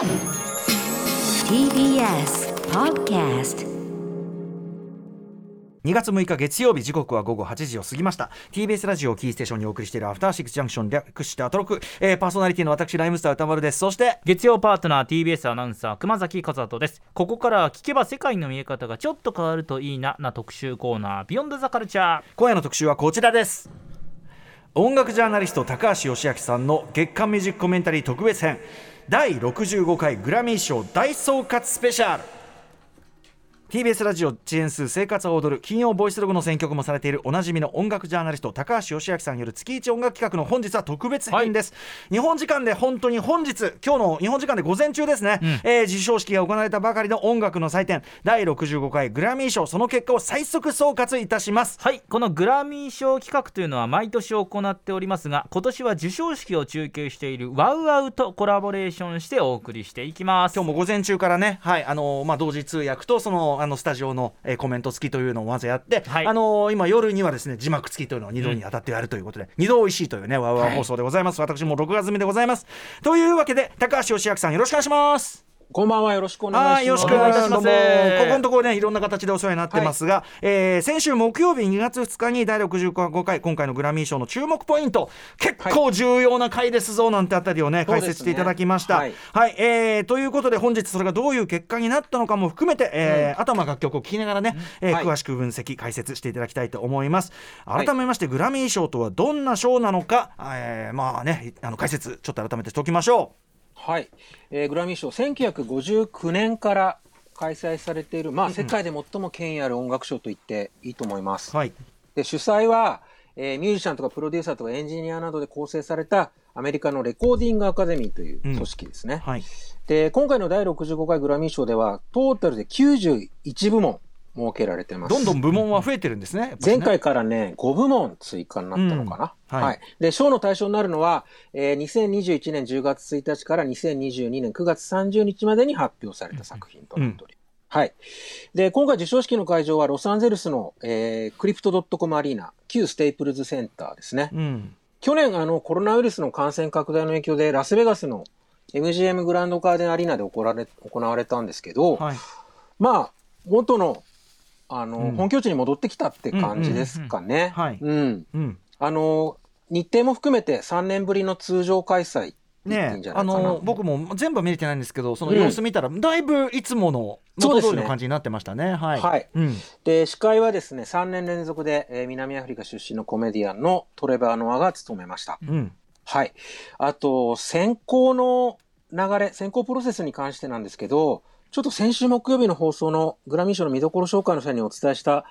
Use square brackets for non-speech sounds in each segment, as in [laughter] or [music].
TBS Podcast 2月6日月曜日時刻は午後8時を過ぎました。TBS ラジオをキーステーションにお送りしているアフターシックスジャンクション略してアトロク、えー、パーソナリティの私ライムスター歌丸です。そして月曜パートナー TBS アナウンサー熊崎和人です。ここからは聞けば世界の見え方がちょっと変わるといいなな特集コーナービヨンドザカルチャー今夜の特集はこちらです。音楽ジャーナリスト高橋義明さんの月間ミュージックコメンタリー特別編第65回グラミー賞大総括スペシャル。TBS ラジオ遅延数生活を踊る金曜ボイスログの選曲もされているおなじみの音楽ジャーナリスト高橋義明さんによる月一音楽企画の本日は特別編です、日本時間で本当に本日今日の日本時間で午前中ですね、えー授賞式が行われたばかりの音楽の祭典第65回グラミー賞その結果を最速総括いたします。はい。このグラミー賞企画というのは毎年行っておりますが今年は授賞式を中継しているワウワウとコラボレーションしてお送りしていきます。今日も午前中からね、はい。あのーまあ、同時通訳とそのあのスタジオの、えーコメント付きというのをまずやって、はい。あのー今夜にはですね字幕付きというのを2度に当たってやるということで、二度おいしいというねワウワウ放送でございます、私も録画済みでございます。というわけで高橋義明さんよろしくお願いしますこんばんは。よろしくお願はいします。ここのところね、いろんな形でお世話になってますが、えー先週木曜日2月2日に第65回、今回のグラミー賞の注目ポイント、結構重要な回ですぞなんてあたりをね、解説していただきました。ははい。い、えーということで、本日それがどういう結果になったのかも含めて、えー頭楽曲を聴きながらね、えーはい。詳しく分析、解説していただきたいと思います。はい。改めまして、グラミー賞とはどんな賞なのか、えーまあね、あの解説、ちょっと改めてしておきましょはい、えーグラミー賞1959年から開催されているまあ世界で最も権威ある音楽賞と言っていいと思います。う。はい。で主催は、えーミュージシャンとかプロデューサーとかエンジニアなどで構成されたアメリカのレコーディングアカデミーという組織ですね。はい。で今回の第65回グラミー賞ではトータルで91部門設けられてます。どんどん部門は増えてるんですね。ね前回からね、5部門追加になったのかな。うんはいはい。で、賞の対象になるのは、えー2021年10月1日から2022年9月30日までに発表された作品となっております。はい。で、今回授賞式の会場はロサンゼルスの、えークリプトドットコムアリーナ、旧ステイプルズセンターですね。うん。去年、あの、コロナウイルスの感染拡大の影響で、ラスベガスの MGM グランドガーデンアリーナで行われ行われたんですけど、はい。まあ、元の、あの、うん本拠地に戻ってきたって感じですかね。はいうん。うん。あの、日程も含めて3年ぶりの通常開催ねあ。の僕も全部は見れてないんですけどそのうん様子見たら、だいぶいつもの元そうですね通りの感じになってましたねはい、はいうん、で、司会はですね、3年連続で、えー南アフリカ出身のコメディアンのトレバー・ノアが務めました。うんはい。あと、選考の流れ、選考プロセスに関してなんですけど、ちょっと先週木曜日の放送のグラミー賞の見どころ紹介の際にお伝えした、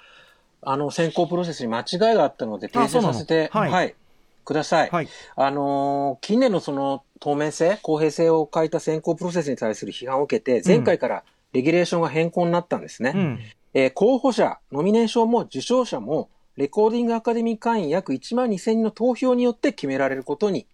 あの、選考プロセスに間違いがあったので、訂正させて、そうなのはい。ください。はい。あのー近年のその透明性、公平性を欠いた選考プロセスに対する批判を受けて、前回からレギュレーションが変更になったんですね。うん。えー候補者、ノミネーションも受賞者も、レコーディングアカデミー会員約1万2000人の投票によって決められることに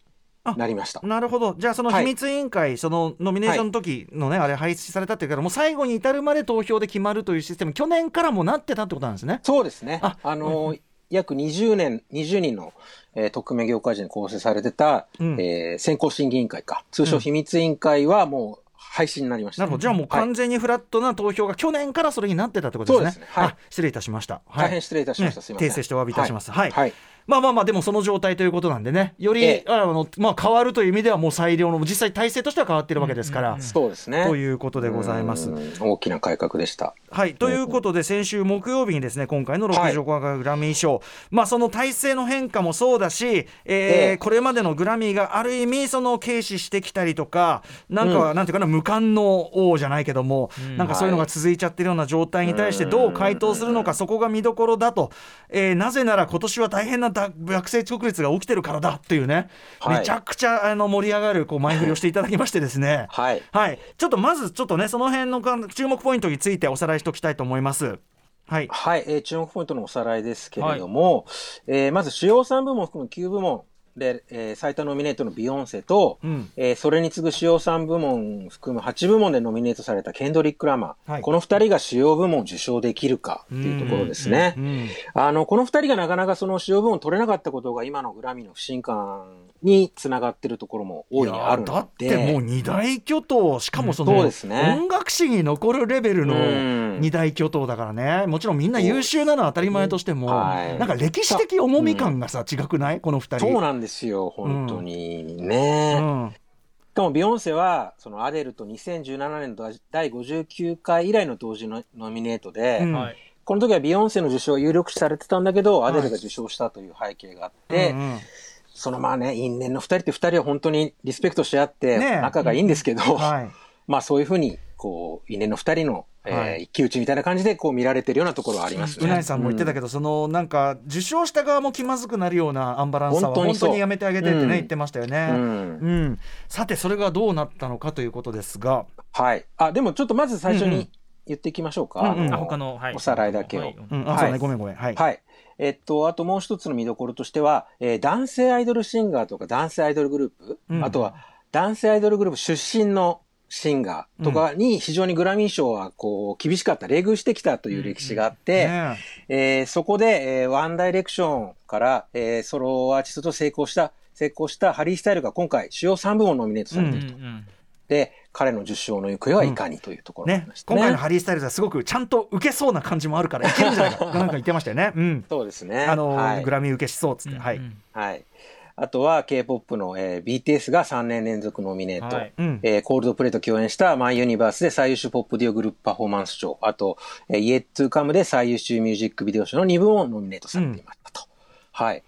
なりました。なるほど。じゃあそのはい。秘密委員会、そのノミネーションの時のね、あれ廃止されたっていうからもう最後に至るまで投票で決まるというシステム去年からもなってたってことなんですね。そうですね。ああ、のー約20年、20人の、えー匿名業界人で構成されてた、うん。えー選考審議委員会か、通称秘密委員会はもう廃止になりました。なるほど。じゃあもうはい。完全にフラットな投票が去年からそれになってたってことですね。そうですね。はい。あ失礼いたしました、はい。大変失礼いたしました。ねすいません。訂正してお詫びいたします。はい。はい。まあまあまあでもその状態ということなんでね。より、ええ。あのまあ、変わるという意味ではもう最良の実際体制としては変わってるわけですから、そうですね。ということでございます。うん。大きな改革でした。はい、ということで先週木曜日にですね今回のはい。65回グラミー賞、まあその体制の変化もそうだし、えーええ。これまでのグラミーがある意味その軽視してきたりとかなんか、なんていうかな無冠の王じゃないけども、うん。なんかそういうのが続いちゃってるような状態に対してどう回答するのか、そこが見どころだと、えーなぜなら今年は大変なだ学生遅刻率が起きてるからだっていうね、はい。めちゃくちゃあの盛り上がるこう前振りをしていただきましてですね。はい。はい、ちょっとまずちょっとねその辺のか注目ポイントについておさらいしておきたいと思います。はい、はい、えー注目ポイントのおさらいですけれども、えーまず主要3部門を含む9部門で、えー最多ノミネートのビヨンセと、うん。えーそれに次ぐ主要3部門含む8部門でノミネートされたケンドリック・ラマー、はい。この2人が主要部門を受賞できるかっていうところですね。あの、この2人がなかなかその主要部門取れなかったことが今のグラミーの不信感につながってるところも大いにあるので。いやだってもう二大巨頭しかもその、そうですね。音楽史に残るレベルのうん。二大巨頭だからね。もちろんみんな優秀なのは当たり前としても、はい。なんか歴史的重み感がさ、違くない？この二人。そうなんですよ、本当にね。うんしかもビヨンセは、そのアデルと2017年の第59回以来の同時のノミネートで、うん。はい。この時はビヨンセの受賞は有力視されてたんだけど、アデルが受賞したという背景があって、うんうんそのまあね、因縁の二人って二人は本当にリスペクトし合って仲がいいんですけど、はい。[laughs] まあそういうふうに、こう、因縁の二人の、えーはい。一騎打ちみたいな感じでこう見られてるようなところはありますね。うなぎさんも言ってたけど、そのなんか受賞した側も気まずくなるようなアンバランスさは本本当にやめてあげてってね、うん。言ってましたよね、うん。うん。さてそれがどうなったのかということですが。はい。あ、でもちょっとまず最初うんうん。に言っていきましょうか。うんうん。あ他の、はい、おさらいだけを。はいうん、あ、はいそうね。ごめんごめん。はい、はい。えっと、あともう一つの見どころとしては、えー男性アイドルシンガーとか男性アイドルグループ、うん。あとは男性アイドルグループ出身のシンガーとかに非常にグラミー賞はこう厳しかった、冷遇してきたという歴史があって、ねえ。ーそこで、えーワンダイレクションから、えーソロアーティストと成功した、成功したハリー・スタイルが今回主要3部門ノミネートされていると。うんうんで、彼の受賞の行方はいかにというところねでしたね。今回のハリー・スタイルズはすごくちゃんと受けそうな感じもあるからいけるんじゃないかなんか言ってましたよねうんそうですね。あの、はいグラミー受けしそうっつって、はい、うんはい。あとは K-POP の、えー BTS が3年連続ノミネート。はいうんえーコールドプレイと共演したマイユニバースで最優秀ポップデュオグループパフォーマンス賞。あと、えー、Yet to Come で最優秀ミュージックビデオ賞の2部門をノミネートされていましたと。はい。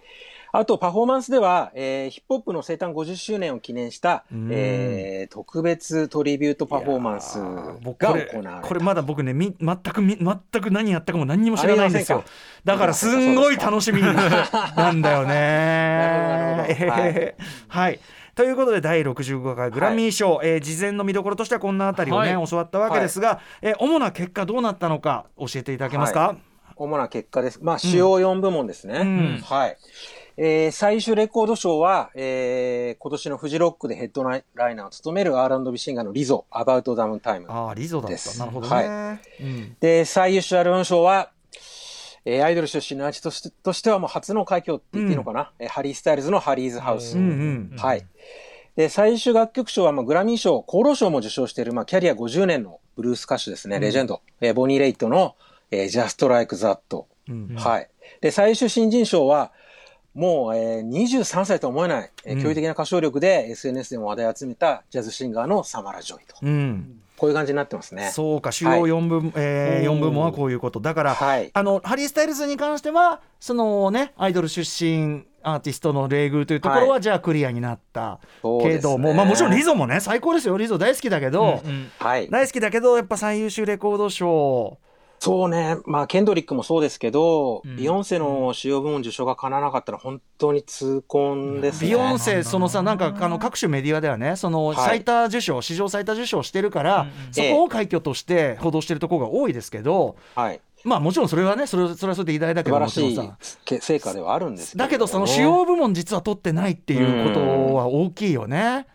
あと、パフォーマンスでは、えーヒップホップの生誕50周年を記念した、うん。えー特別トリビュートパフォーマンス僕がこれ行われた。これまだ僕ねみ全くみ全く何やったかも何にも知らないんですよ。だからすんごい楽しみ [laughs] なんだよね。はい。ということで第65回グラミー賞、えー事前の見どころとしてはこんなあたりをね、はい。教わったわけですが、えー主な結果どうなったのか教えていただけますか、主な結果です。まあ、主要4部門ですね。うん。はい。えー最終レコード賞は、えー今年のフジロックでヘッドライナーを務める R&B シンガーのリゾ、アバウトダムタイム。ああリゾだっですたなるほどね、はうんで、最優秀アルバム賞は、えーアイドル出身のアーティストとしてとしてはもう初の快挙って言っていいのかな、えーハリー・スタイルズのハリーズ・ハウス。うんうんはい。で、最終楽曲賞は、まあ、グラミー賞、厚労省も受賞している、まあ、キャリア50年のブルース歌手ですね、レジェンド。えーボニー・レイトの、えー、Just Like That。うんはい。で、最終新人賞は、もう、えー、23歳とは思えない、えーうん。驚異的な歌唱力で SNS でも話題を集めたジャズシンガーのサマラ・ジョイと。うん。こういう感じになってますね。そうか主要4部,、えー、おー。4部門はこういうこと。だから、はい。あのハリー・スタイルズに関してはそのねアイドル出身アーティストの冷遇というところは、はじゃあクリアになった。けども、まあ、もちろんリゾもね最高ですよ。リゾ大好きだけど、うんうん。はい。大好きだけどやっぱ最優秀レコード賞そうね。まあ、ケンドリックもそうですけど、うんビヨンセの主要部門受賞が叶わなかったら本当に痛恨ですね。ビヨンセそのさなんかあの各種メディアではねそのはい最多受賞、史上最多受賞してるから、うんうんそこを快挙として報道してるところが多いですけど、はい。まあもちろんそれはねそれそれはそれで偉大だけど素晴らしいもちろんさけ成果ではあるんですけれどだけどその主要部門実は取ってないっていうことは大きいよね。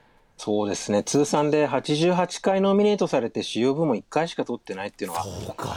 そうですね。通算で88回ノミネートされて主要部門1回しか取ってないっていうのは、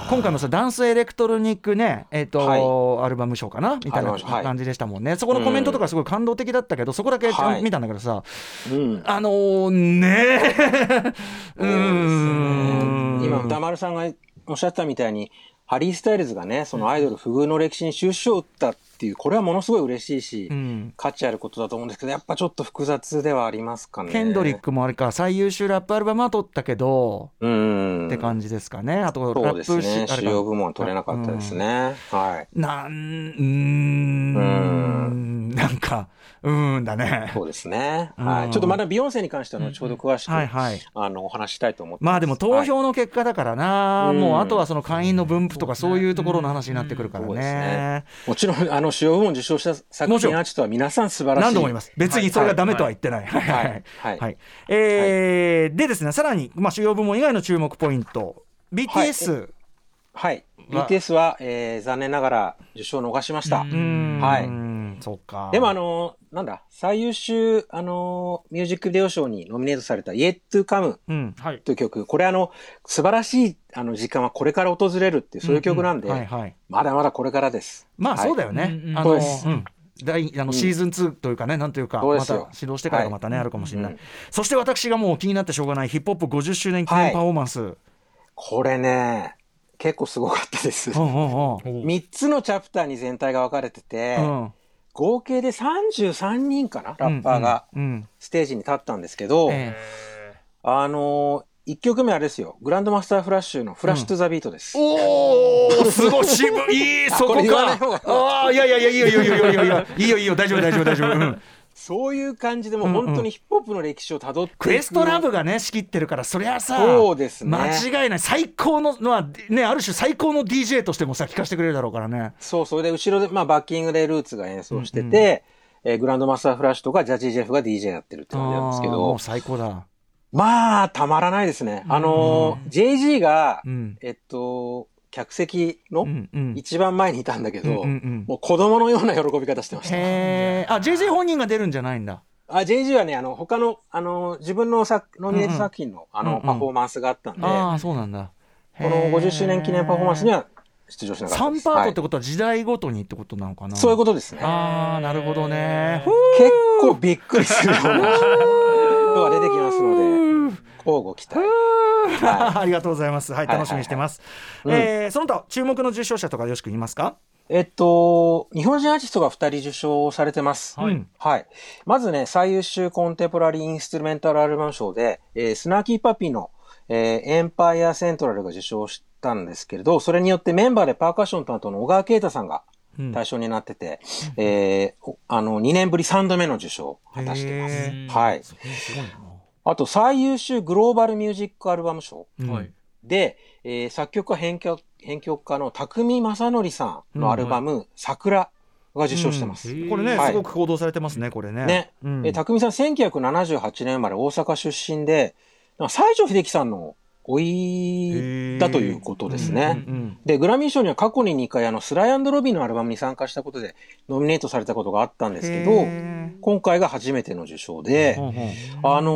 今回もさダンスエレクトロニックねえっ、と、はアルバム賞かな？みたいな感じでしたもんね、そこのコメントとかすごい感動的だったけど、そこだけはい。見たんだけどさ、うん。あのー、ねえ [laughs] うーん。今、歌丸さんがおっしゃったみたいに、ハリー・スタイルズがね、そのアイドル不遇の歴史に終止符を打ったっていう、これはものすごい嬉しいし、うん価値あることだと思うんですけど、やっぱちょっと複雑ではありますかね。ケンドリックもあれか最優秀ラップアルバムは取ったけど、うん。って感じですかねあとラそうップですね。主要部門は取れなかったですね。はい。なんうーんなんかうーんだね。そうですね。うん。はい。ちょっとまだビヨンセに関しては後ほど詳しく、はいはい。あの、お話ししたいと思ってまあでも投はい票の結果だからな、うんもうあとはその会員の分布とかそういうところの話になってくるからね。ね。もちろん、あの、主要部門受賞した作品アーティストは皆さん素晴らしい。何度も言います。別にそれがダメとは言ってない。はい。はい。はい。はい。はい。えーでですね、さらに、まあ、主要部門以外の注目ポイント、BTS、はい。は BTS は、えー残念ながら受賞を逃しました。うん。うーん、はいそうか。でもあのーなんだ、最優秀、あのーミュージックビデオ賞にノミネートされた Yet to Come うん、はい。という曲、これあの、素晴らしいあの時間はこれから訪れるっていう、そういう曲なんで、はいはい。まだまだこれからです。まあはい。そうだよね。うんうんあのそうです。うん。第あのシーズン2というかね、なんというかまた指導してからがまたね、はいあるかもしれない、うんそして私がもう気になってしょうがないヒップホップ50周年記念パフォーマンス、これね、結構すごかったです。うんうんうん。3つのチャプターに全体が分かれてて、うん合計で33人かな、ラッパーがうん。うんステージに立ったんですけど、えあのー、1曲目あれですよ、グランドマスターフラッシュのフラッシュトゥザビートです。おおすごい渋い [laughs] そこか。ああいやいやいやいいよいいよいいよいいよいいよいいよいいよ大丈夫大丈夫大丈夫、うんそういう感じでもう本当にヒップホップの歴史をたどってクエストラブがね仕切ってるからそりゃさそうですね。間違いない。最高ののはねある種最高の DJ としてもさ聞かせてくれるだろうからね。そう、それで後ろで、まあ、バッキングでルーツが演奏してて、えーグランドマスターフラッシュとかジャッジー・ジェフが DJ やってるって感じなんですけどもう、最高だ。まあ、たまらないですね。あのー、JG が、うん。えっと、客席の一番前にいたんだけど、うんうんうん。もう子供のような喜び方してました。へえあ JJ 本人が出るんじゃないんだ。あ、JG はね、あの、他の、あの、自分の作、ノミネート作品の、あの、うんうん。パフォーマンスがあったんで、ああそうなんだ。この50周年記念パフォーマンスには出場しなかったで3す。パートってはい。ことは時代ごとにってことなのかな？そういうことですね。ああなるほどね。結構びっくりするようなのが出てきますので、交互期待。はありがとうございます。はい、はい楽しみにしてます。はえーその他注目の受賞者とかよしくいますか？えっと、日本人アーティストが2人受賞されてます。はいうんはい。まずね、最優秀コンテンポラリーインストゥルメンタルアルバム賞で、えースナーキーパピーの、えーエンパイアセントラルが受賞したんですけれど、それによってメンバーでパーカッション担当の小川啓太さんがうん対象になってて、えーおあの、2年ぶり3度目の受賞を果たしています。はい。あと、最優秀グローバルミュージックアルバム賞。うん。はい。で、えー作曲家編曲編曲家の匠正則さんのアルバム、桜が受賞してます。うん。これね、はい。すごく報道されてますね、これね。ね。うん。えー匠さん1978年生まれ大阪出身で、西城秀樹さんのおいだということですね。うんうんで、グラミー賞には過去に2回あのスライロビーのアルバムに参加したことでノミネートされたことがあったんですけど、へ今回が初めての受賞ーで、あの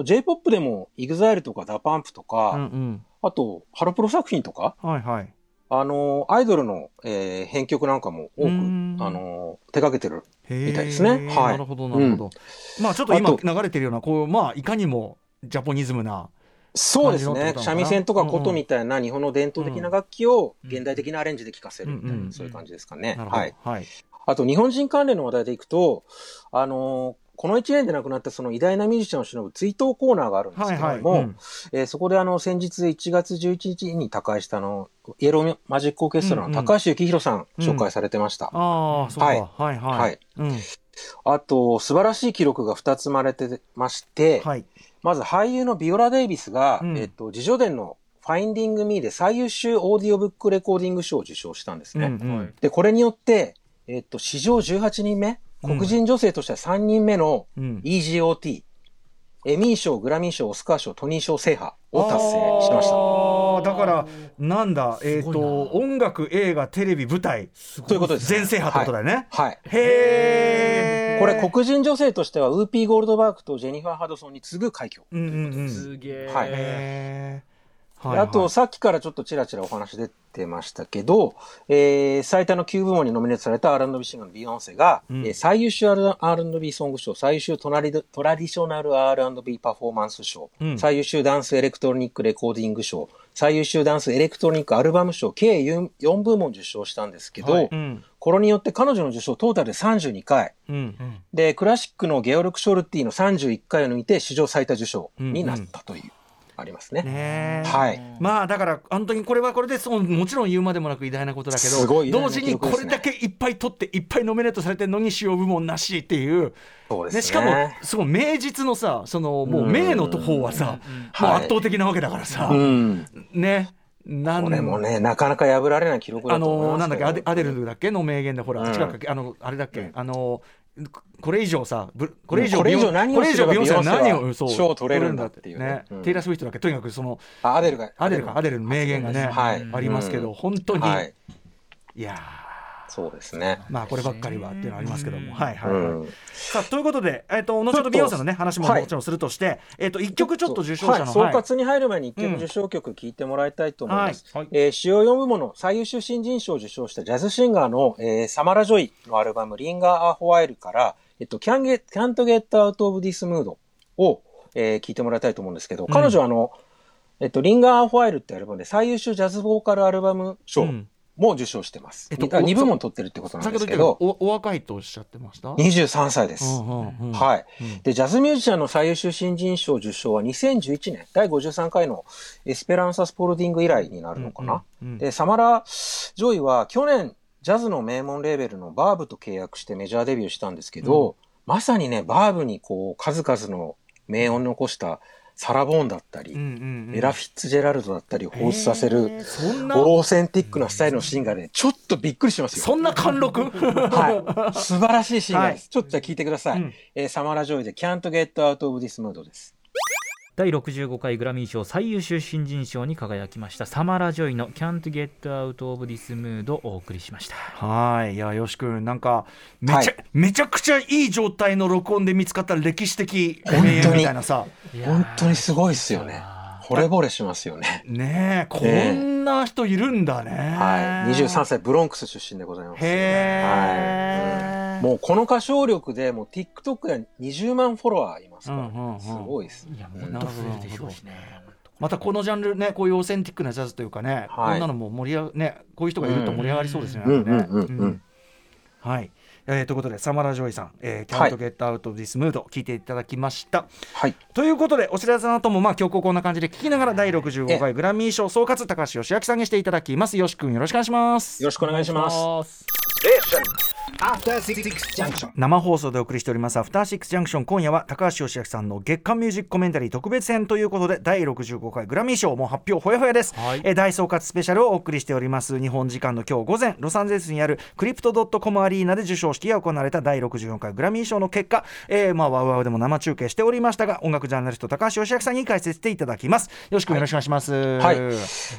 ー J-POP でも EXILE とか DAPUMP とか、うんうんあとハロプロ作品とか、はいはい。あのーアイドルの、えー編曲なんかも多く、あうんのー手掛けてる。みたいですねはいなるほど、なるほど。まあ、ちょっと今流れてるような、こう、まあ、いかにもジャポニズムな。そうですね。三味線とか琴みたいな日本の伝統的な楽器を現代的なアレンジで聴かせるみたいな、うんうんそういう感じですかね。はい。はい。あと、日本人関連の話題でいくと、あのーこの1年で亡くなったその偉大なミュージシャンを偲ぶ追悼コーナーがあるんですはいはい。けれども、うんえーそこであの、先日1月11日に他界したあの、イエローマジックオーケストラの高橋幸宏さん、うん紹介されてました。ああ、そうか。はいはいはい。はいうん。あと、素晴らしい記録が2つ生まれてまして、はい。まず俳優のビオラ・デイビスが、うん。えっと、自叙伝の Finding Me で最優秀オーディオブックレコーディング賞を受賞したんですね。うんうん。で、これによって、えっと、史上18人目、黒人女性としては3人目のうん。EGOT、エミー賞、グラミー賞、オスカー賞、トニー賞制覇を達成しました。ああ、だから、なんだ、えっ、すごいな。と、音楽、映画、テレビ、舞台、ということです、全制覇ってことだよね。はい。へえ。これ、黒人女性としては、ウーピー・ゴールドバーグとジェニファー・ハドソンに次ぐ快挙。うんうんうん。すげえはい。はいはいあと、さっきからちょっとちらちらお話出てましたけど、えー最多の9部門にノミネートされた R&B シンガーのビヨンセが、うん。えー最優秀 R&B ソング賞、最優秀トラリドトラディショナル R&B パフォーマンス賞、うん。最優秀ダンスエレクトロニックレコーディング賞、最優秀ダンスエレクトロニックアルバム賞、計 4, 4部門受賞したんですけど、はい。うんこれによって彼女の受賞トータルで32回、うん。で、クラシックのゲオルク・ショルティの31回を抜いて史上最多受賞になったという、ありますね。ねえ。はい。まあだから本当にこれはこれでそうもちろん言うまでもなく偉大なことだけど同時にこれだけいっぱい取っていっぱいノミネートされてるのに主要部門なしっていうそうですね。ねしかもすごい名実のさそのもう名の方はさもう圧倒的なわけだからさうん。ねなんこれもね、なかなか破られない記録あだと思いますのなんだっけアデアデルルだっけ？の名言でほら、うん。近くあのあれだっけ、あのこれ以上さぶこれ以上これ以上何をすればビヨンセは何を賞を取れるんだっていうね。テイラー・スウィフトだっけ？とにかくそのあアデルが。アデルかアデルの名言がね、はい。ありますけど、うん。本当に、はい。い、やそうですね。まあこればっかりはっていうのはありますけども、はいはい、うはい。ん。さあということで、えっと後ほどビヨンセのね話もはい。もちろんするとして、えっと一曲ちょっと受賞者の、はい、総はい。括に入る前に一曲受賞曲聞いてもらいたいと思います。はい。はい。えー主要4部門の最優秀新人賞を受賞したジャズシンガーの、えーサマラ・ジョイのアルバムリンガー・ア・ホワイルから、えっと、Can't Get, Can't Get Out of This Mood を、えー聞いてもらいたいと思うんですけど、彼女はあの、えっと、 Linger Awhile ってアルバムで最優秀ジャズボーカルアルバム賞うんも受賞してます。えっと2部門取ってるってことなんですけど、おお若いとおっしゃってました？23歳です。うんうんうんはい。うんで、ジャズミュージシャンの最優秀新人賞受賞は2011年、第53回のエスペランサ・スポルディング以来になるのかな。うんうんで、サマラ・ジョイは去年、ジャズの名門レーベルのバーブと契約してメジャーデビューしたんですけど、まさにね、バーブにこう、数々の名音を残したサラ・ボーンだったり、うんうんうんエラ・フィッツジェラルドだったりを輩出させへるー、そんなオーセンティックなスタイルのシンガーで、ちょっとびっくりしますよ。そんな貫禄？はい。素晴らしいシーです。ちょっとじゃあ聞いてください。うんえーサマラ・ジョイで Can't Get Out of This Mood です。第65回グラミー賞最優秀新人賞に輝きましたサマラ・ジョイの「Can't Get Out of This Mood」をお送りしましたはい、いや、よし君、なんか、めちゃ、はいめちゃくちゃいい状態の録音で見つかった歴史的名演みたいなさ。本当にすごいですよね。惚れ惚れしますよね。ねえ、こええんな人いるんだね。はい。23歳、ブロンクス出身でございます。へえ、はい。もうこの歌唱力で、もう TikTok で20万フォロワーいますから、うんうんうんすごいです。いやでしょうしねまたこのジャンルね、こういうオーセンティックなジャズというかね、はいこんなのも盛り上がね、こういう人がいると盛り上がりそうですね。はい。えーということで、サマラ・ジョイさん、えー、はい Can't Get Out of This Mood 聞いていただきました。はい。ということで、お知らせの後も、まあ、今日こんな感じで聞きながら、第65回グラミー賞総括、高橋芳朗さんにしていただきます。よし君、よろしくお願いしますよ。ろしくお願いします。Junction. 生放送でお送りしておりますアフターシックスジャンクション今夜は高橋芳朗さんの月刊ミュージックコメンタリー特別編ということで第65回グラミー賞もう発表ほやほやです、はい。えー大総括スペシャルをお送りしております。日本時間の今日午前ロサンゼルスにあるクリプトドットコムアリーナで授賞式が行われた第64回グラミー賞の結果、えー、まあ WOWOW でも生中継しておりましたが音楽ジャーナリスト高橋芳朗さんに解説していただきます。よろしくお願いします。はい。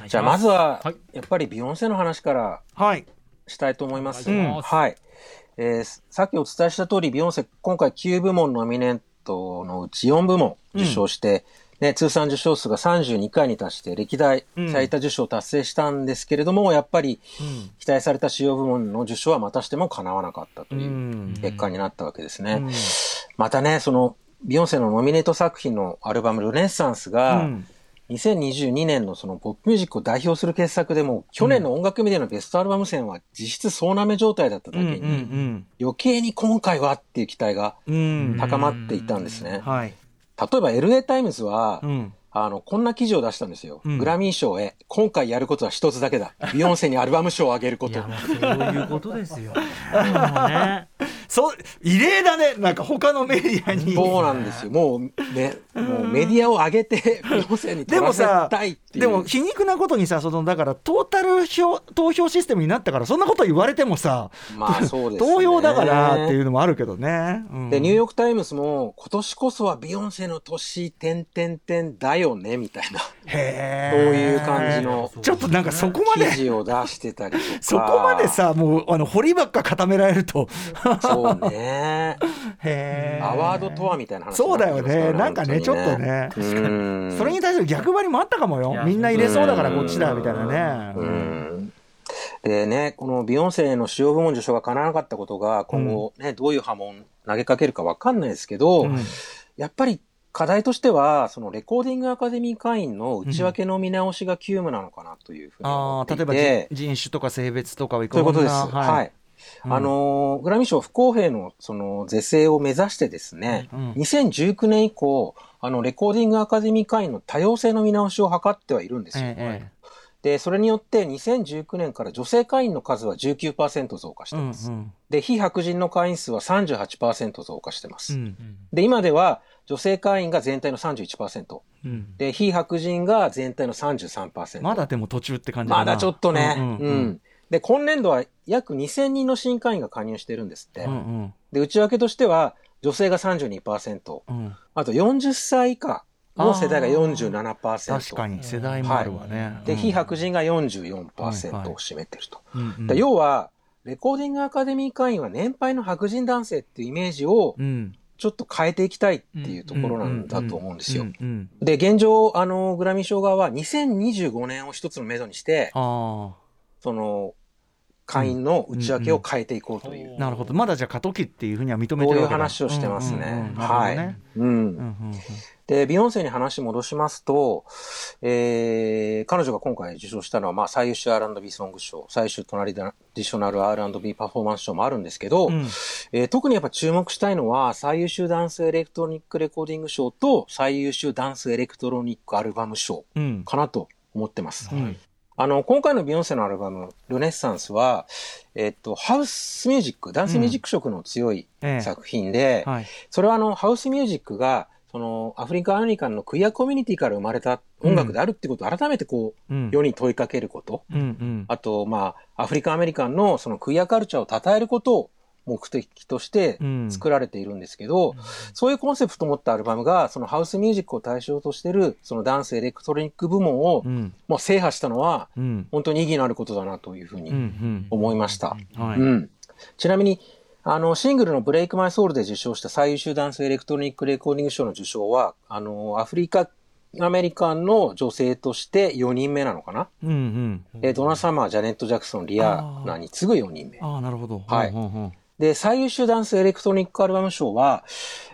じゃあまずははい、やっぱりビヨンセの話からはい。したいと思います。お願い。しますはい。えーさっきお伝えした通り、ビヨンセ、今回9部門ノミネートのうち4部門受賞して、ね、通算受賞数が32回に達して、歴代最多受賞を達成したんですけれども、やっぱり期待された主要部門の受賞はまたしても叶わなかったといううん。結果になったわけですね。うん。またね、その、ビヨンセのノミネート作品のアルバム、ルネッサンスが、うん2022年のそのポップミュージックを代表する傑作でも、去年の音楽メディアのベストアルバム選は実質総なめ状態だっただけに、うんうん余計に今回はっていう期待が高まっていたんですね。はい。例えば LA タイムズは、うん。あの、こんな記事を出したんですよ。うん。グラミー賞へ、今回やることは一つだけだ。ビヨンセにアルバム賞をあげること。そういうことですよ [laughs] そう異例だねなんか他のメディアにそうなんですよ。もう、ね、もうメディアを挙げて、ビヨンセに取らせたいっていう。でも皮肉なことにさそのだからトータル票投票システムになったからそんなこと言われてもさ、まあそうですね投票だからっていうのもあるけどね。うんで、ニューヨークタイムズも、今年こそはビヨンセの年、てんてんてんだよね、みたいな、へそうーいう感じのちょっとなんかそこまで記事を出してたりとか。[laughs] そこまで、さもうあの掘りばっか固められるとそうね。へー。アワードとはみたいな話そうだよね。なんかねちょっと。ね。それに対する逆張りもあったかもよ。みんな入れそうだからこっちだみたいなね。うん。でね、このビヨンセの主要部門受賞が叶わなかったことが、今後ね、どういう波紋投げかけるかわかんないですけど、うん。やっぱり課題としては、そのレコーディングアカデミー会員の内訳の見直しが急務なのかなというふうに思っていああ例えばて、人人種とか性別とかはいそういうことです。はい。うんあのーグラミー賞不公平のその是正を目指してですね、うん2019年以降、あの、レコーディングアカデミー会員の多様性の見直しを図ってはいるんですよ。えええで、それによって2019年から女性会員の数は19%増加してます。うんで、非白人の会員数は38%増加してます。うんで、今では女性会員が全体の31%。うんで、非白人が全体の33%。まだでも途中って感じだなまだちょっとね。ううんん、うんうんで、今年度は約2000人の新会員が加入してるんですって。うんうん。で、内訳としては、女性が32%、うん。あと40歳以下の世代が47%。確かに世代もあるわね。で、うん。非白人が44%はいはい。を占めてると。要は、レコーディングアカデミー会員は年配の白人男性っていうイメージをうん。ちょっと変えていきたいっていうところなんだと思うんですよ。で、現状、あの、グラミー賞側は2025年を一つの目処にして、あその、会員の内訳を変えていこうという、あなるほど。まだじゃあ過渡期っていうふうには認めてこういうるわけだ。話をしてますね。はい。ねうんうんうん。で、ビヨンセに話戻しますと、えー、彼女が今回受賞したのは、まあ、最優秀 R&B ソング賞、最優秀トラディショナル R&B パフォーマンス賞もあるんですけど、うん。えー特にやっぱ注目したいのは、最優秀ダンスエレクトロニックレコーディング賞と最優秀ダンスエレクトロニックアルバム賞うん。かなと思ってます。うんあの、今回のビヨンセのアルバム、ルネッサンスは、えっと、ハウスミュージック、ダンスミュージック色の強いええ。作品で、はい。それはあの、ハウスミュージックが、その、アフリカアメリカンのクイアコミュニティから生まれた音楽であるってことを改めてこう、うん。世に問いかけること。うんうん。あと、まあ、アフリカアメリカンのそのクイアカルチャーを称えることを目的としてうん。作られているんですけど、そういうコンセプトを持ったアルバムが、そのハウスミュージックを対象としてる、そのダンスエレクトロニック部門をう、ん。もう制覇したのは、うん。本当に意義のあることだなというふううんうにん。思いました。ちなみに、あの、シングルのブレイクマイソウルで受賞した最優秀ダンスエレクトロニックレコーディング賞の受賞は、あの、アフリカアメリカンの女性として4人目なのかな、うんうん。えドナ・サマー、ジャネット・ジャクソン、リアナに次ぐ4人目。ああなるほど。はい。うんうんうんで、最優秀ダンスエレクトロニックアルバム賞は、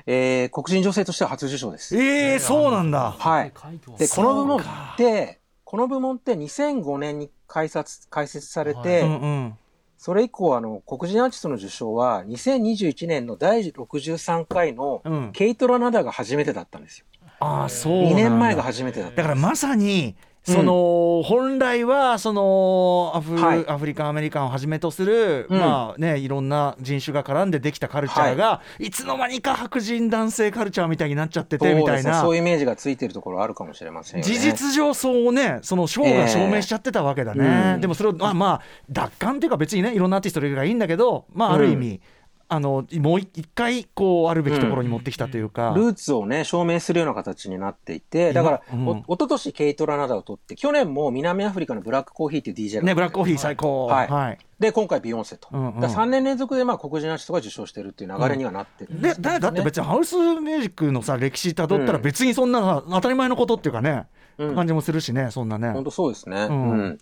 えー、黒人女性としては初受賞です。ええそうなんだはい。で、この部門かって、この部門って2005年に開設、開設されて、うんうんそれ以降、あの、黒人アーティストの受賞は、2021年の第63回のうんケイト・ラナダが初めてだったんですよ。ああそうなんだ2年前が初めてだった。だからまさにその、本来はそのアフ,、はい。アフリカンアメリカンをはじめとする、うん。まあねいろんな人種が絡んでできたカルチャーが、い、つの間にか白人男性カルチャーみたいになっちゃっててみたいな。そういうイメージがついてるところあるかもしれません。事実上そうねその賞が証明しちゃってたわけだね、でもそれをまあまあ奪還っていうか別にねいろんなアーティストがいいんだけどまあある意味、あのもう一回こうあるべきところに持ってきたというか、ルーツをね、証明するような形になっていて、だから、うん。お一昨年ケイト・ラナダを取って、去年も南アフリカのブラックコーヒーっていう DJ が、ねブラックコーヒー最高。はい。はい。で、今回ビヨンセと。うんうん。だから3年連続でまあ黒人アーティストが受賞してるっていう流れにはなってるんでですよだだって別にハウスミュージックのさ歴史たどったらうん。別にそんな当たり前のことっていうかね、うん。感じもするしねそんなね。本当そうですね。ううんん。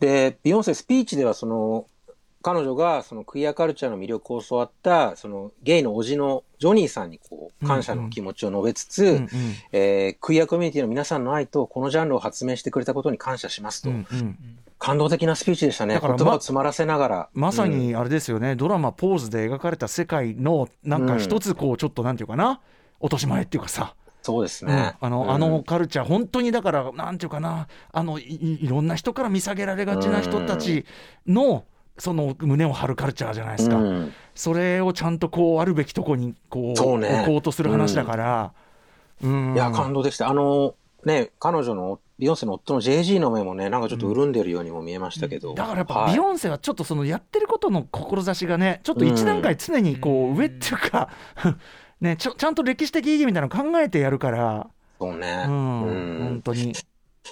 で、ビヨンセスピーチではその、彼女がそのクイアカルチャーの魅力を教わった、そのゲイの叔父のジョニーさんにこう、感謝の気持ちを述べつつ、うんうん。えークイアコミュニティの皆さんの愛とこのジャンルを発明してくれたことに感謝しますと。うんうん。感動的なスピーチでしたね。だから言葉を詰まらせながら。まさにあれですよね、ドラマ「ポーズ」で描かれた世界のなんか一つこうちょっとなんていうかな。落とし前っていうかさ、そうですうん。ね。あのうん。あのカルチャー本当にだからなんていうかな。あのいいいろんな人から見下げられがちな人たちのその胸を張るカルチャーじゃないですか、うん。それをちゃんとこうあるべきとこにこうそうね。置こうとする話だから、うん。いや、感動でした。あの、ね、彼女の、ビヨンセの夫の JG の目もね、なんかちょっと潤んでるようにも見えましたけど。だからやっぱはい。ビヨンセはちょっとそのやってることの志がねちょっと一段階常にこう上っていうか、[laughs] ね、ちょちゃんと歴史的意義みたいなの考えてやるから、そうね。うん。うん。本当に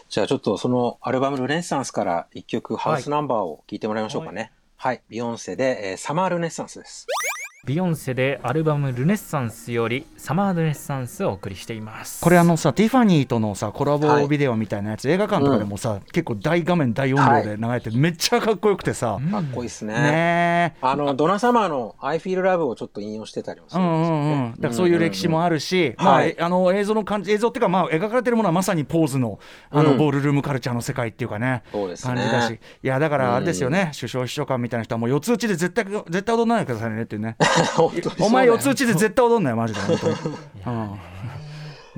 じゃあちょっとそのアルバムルネッサンスから一曲ハウスナンバーを聴いてもらいましょうかね。はい。ビヨンセで、えーサマールネッサンスです。ビヨンセでアルバム「ルネッサンス」より「サマールネッサンス」をお送りしています。これあのさティファニーとのさコラボはいビデオみたいなやつ、映画館とかでもさ、結構大画面大音量で流れてめっちゃかっこよくてさ、かっこいいですね。ねえ。あの、ドナサマーの I Feel Love をちょっと引用してたりもすうるんですよね。んうんうん、だからそういう歴史もあるし、うんまあはい。えあの映像の感じ映像っていうか、まあ、描かれてるものはまさにポーズのあの、うんボールルームカルチャーの世界っていうかねそうですね。感じだし。いやだからあれですよね、首相秘書官みたいな人はもう四つ打ちで絶対絶対踊らないでくださいねっていうね [laughs] お前四つ打ちで絶対踊んないよマジで本当に、う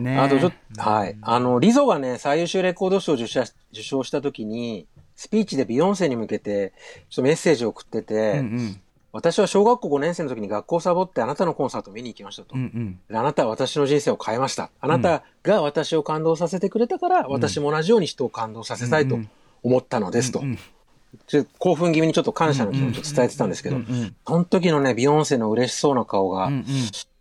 ん、ねえあとちょっと、はい。あの、リゾがね、最優秀レコード賞を受賞受賞した時に、スピーチでビヨンセに向けて、ちょっとメッセージを送ってて、うんうん。私は小学校5年生の時に学校をサボってあなたのコンサートを見に行きましたと。うんうん。であなたは私の人生を変えました。あなたが私を感動させてくれたから、私も同じように人を感動させたいと思ったのですと。うんちょっと興奮気味にちょっと感謝の気持ちを伝えてたんですけど、うんうん。その時のね、ビヨンセの嬉しそうな顔がうんうん。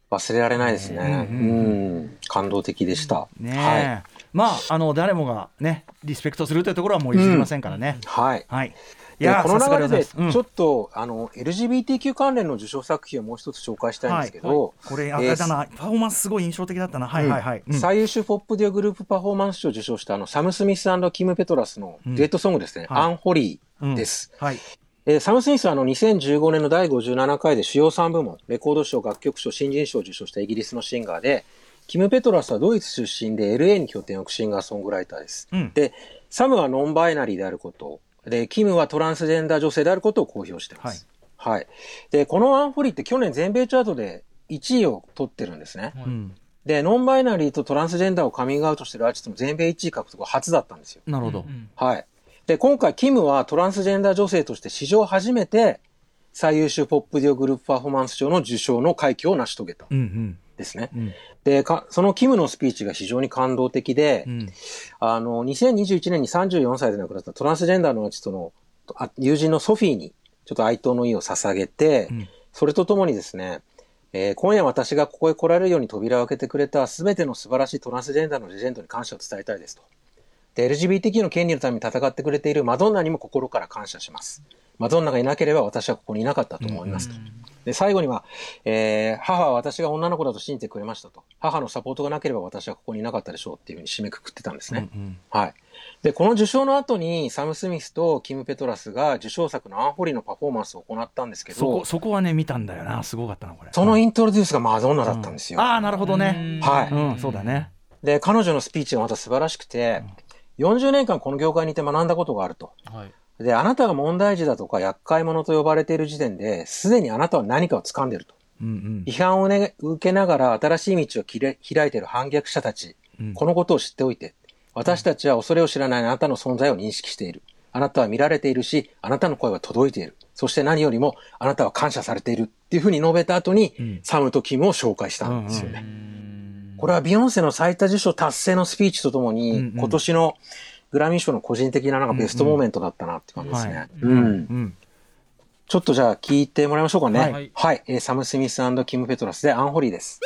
忘れられないですね。うん、感動的でした。ねえ、はい。まああの誰もがねリスペクトするというところはもう譲りませんからね、はい。はい。いでやーこの流れで、ちょっと、あの、LGBTQ 関連の受賞作品をもう一つ紹介したいんですけど、これあえーれだな、パフォーマンスすごい印象的だったな。はいはいはい、うん。最優秀ポップデュオグループパフォーマンス賞を受賞したあのサム・スミスキム・ペトラスのデュエットソングですね、はい。アンホリーです。はいえーサム・スミスはあの2015年の第57回で主要3部門、レコード賞、楽曲賞、新人賞を受賞したイギリスのシンガーで、キム・ペトラスはドイツ出身で LA に拠点を置くシンガーソングライターです。うんで、サムはノンバイナリーであること、で、キムはトランスジェンダー女性であることを公表しています。はい。で、このアンホリーって去年全米チャートで1位を取ってるんですね。うんで、ノンバイナリーとトランスジェンダーをカミングアウトしてるアーティストも全米1位獲得は初だったんですよ。なるほど、はい。で、今回、キムはトランスジェンダー女性として史上初めて最優秀ポップデュオグループパフォーマンス賞の受賞の快挙を成し遂げた。ですね。うん。で、かそのキムのスピーチが非常に感動的で、うん。あの、2021年に34歳で亡くなったトランスジェンダーのアーティストのあ友人のソフィーにちょっと哀悼の意を捧げて、うん。それとともにですね、えー今夜私がここへ来られるように扉を開けてくれた全ての素晴らしいトランスジェンダーのレジェンドに感謝を伝えたいですと。で、LGBTQ の権利のために戦ってくれているマドンナにも心から感謝します。マドンナがいなければ私はここにいなかったと思いますと。で、最後には、えー母は私が女の子だと信じてくれましたと。母のサポートがなければ私はここにいなかったでしょうっていうふうに締めくくってたんですね。うんはい。で、この受賞の後にサム・スミスとキム・ペトラスが受賞作のアンホリのパフォーマンスを行ったんですけどそこ、そこはね見たんだよなすごかったなこれそのイントロデュースがマドンナだったんですよ。ああなるほどねはい。うんそうだねで、彼女のスピーチがまた素晴らしくて、40年間この業界にいて学んだことがあると。はいで、あなたが問題児だとか厄介者と呼ばれている時点で、すでにあなたは何かを掴んでいると。うんうん批判を、ね、受けながら新しい道を切れ開いている反逆者たち、うんこのことを知っておいて、私たちは恐れを知らないあなたの存在を認識している。あなたは見られているし、あなたの声は届いている。そして何よりも、あなたは感謝されているっていうふうに述べた後に、んサムとキムを紹介したんですよね。これはビヨンセの最多受賞達成のスピーチとともに、うんうん。今年のグラミー賞の個人的ななんかベストモーメントだったなって感じですね。はい。うん。うん。ちょっとじゃあ聞いてもらいましょうかね。ははい。い。えーサム・スミスキム・ペトラスでアンホリーです。